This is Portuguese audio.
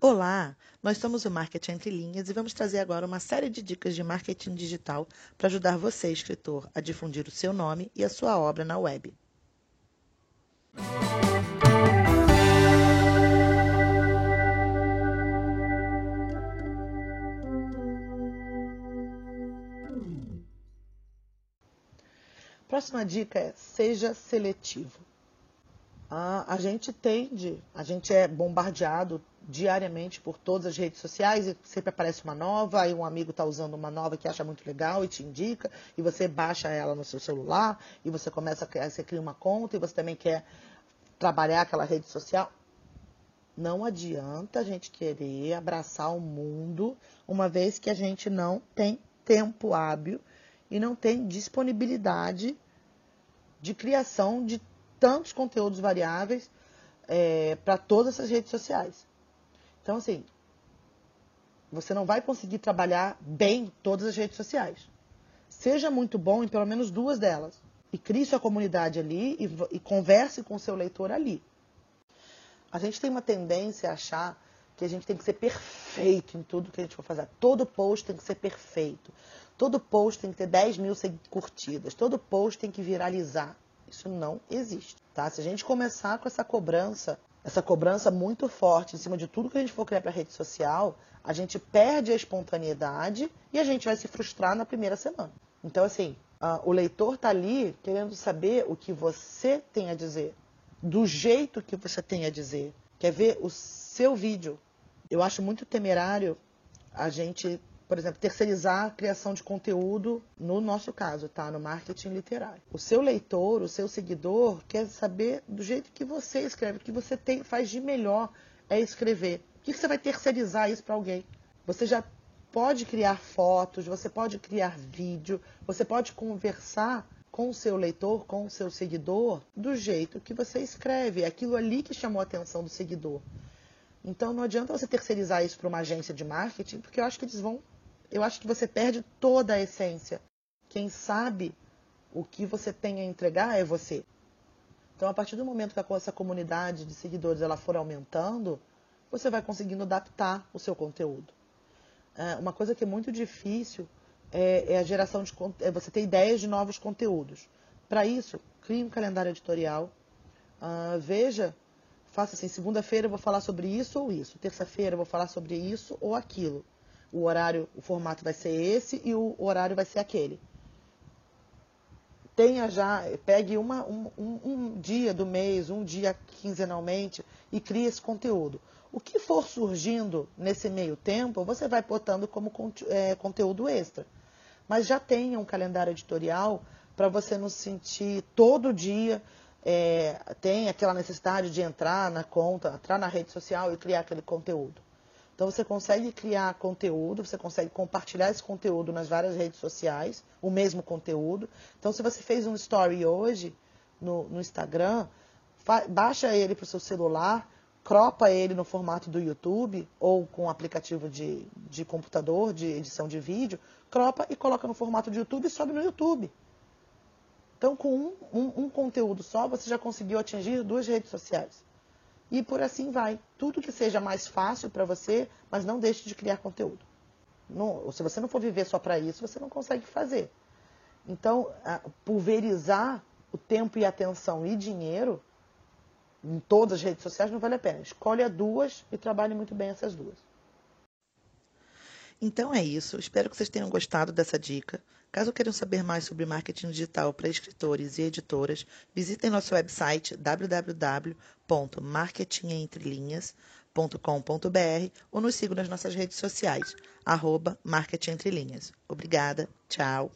Olá, nós somos o Marketing Entre Linhas e vamos trazer agora uma série de dicas de marketing digital para ajudar você, escritor, a difundir o seu nome e a sua obra na web. Próxima dica é seja seletivo. Ah, a gente tende, a gente é bombardeado diariamente por todas as redes sociais e sempre aparece uma nova, aí um amigo está usando uma nova que acha muito legal e te indica, e você baixa ela no seu celular, e você começa a você cria uma conta, e você também quer trabalhar aquela rede social. Não adianta a gente querer abraçar o mundo, uma vez que a gente não tem tempo hábil e não tem disponibilidade de criação de tantos conteúdos variáveis é, para todas essas redes sociais. Então, assim, você não vai conseguir trabalhar bem todas as redes sociais. Seja muito bom em pelo menos duas delas. E crie sua comunidade ali e, e converse com o seu leitor ali. A gente tem uma tendência a achar que a gente tem que ser perfeito em tudo que a gente for fazer. Todo post tem que ser perfeito. Todo post tem que ter 10 mil curtidas. Todo post tem que viralizar. Isso não existe. Tá? Se a gente começar com essa cobrança essa cobrança muito forte em cima de tudo que a gente for criar para a rede social, a gente perde a espontaneidade e a gente vai se frustrar na primeira semana. Então, assim, uh, o leitor está ali querendo saber o que você tem a dizer, do jeito que você tem a dizer. Quer ver o seu vídeo. Eu acho muito temerário a gente por exemplo, terceirizar a criação de conteúdo, no nosso caso, tá? No marketing literário. O seu leitor, o seu seguidor, quer saber do jeito que você escreve, o que você tem, faz de melhor é escrever. Por que você vai terceirizar isso para alguém? Você já pode criar fotos, você pode criar vídeo, você pode conversar com o seu leitor, com o seu seguidor, do jeito que você escreve. É aquilo ali que chamou a atenção do seguidor. Então não adianta você terceirizar isso para uma agência de marketing, porque eu acho que eles vão eu acho que você perde toda a essência. Quem sabe o que você tem a entregar é você. Então, a partir do momento que essa comunidade de seguidores ela for aumentando, você vai conseguindo adaptar o seu conteúdo. É, uma coisa que é muito difícil é, é a geração de é você ter ideias de novos conteúdos. Para isso, crie um calendário editorial, uh, veja, faça assim, segunda-feira eu vou falar sobre isso ou isso, terça-feira eu vou falar sobre isso ou aquilo o horário, o formato vai ser esse e o horário vai ser aquele. Tenha já, pegue uma, um, um, um dia do mês, um dia quinzenalmente e crie esse conteúdo. O que for surgindo nesse meio tempo, você vai botando como é, conteúdo extra. Mas já tenha um calendário editorial para você não sentir todo dia é, tem aquela necessidade de entrar na conta, entrar na rede social e criar aquele conteúdo. Então você consegue criar conteúdo, você consegue compartilhar esse conteúdo nas várias redes sociais, o mesmo conteúdo. Então se você fez um story hoje no, no Instagram, baixa ele para o seu celular, cropa ele no formato do YouTube ou com aplicativo de, de computador, de edição de vídeo, cropa e coloca no formato de YouTube e sobe no YouTube. Então, com um, um, um conteúdo só, você já conseguiu atingir duas redes sociais. E por assim vai. Tudo que seja mais fácil para você, mas não deixe de criar conteúdo. Não, se você não for viver só para isso, você não consegue fazer. Então, pulverizar o tempo e atenção e dinheiro em todas as redes sociais não vale a pena. Escolha duas e trabalhe muito bem essas duas. Então é isso. Espero que vocês tenham gostado dessa dica. Caso queiram saber mais sobre marketing digital para escritores e editoras, visitem nosso website www.marketingentrelinhas.com.br ou nos sigam nas nossas redes sociais, arroba Marketing Entre Linhas. Obrigada, tchau.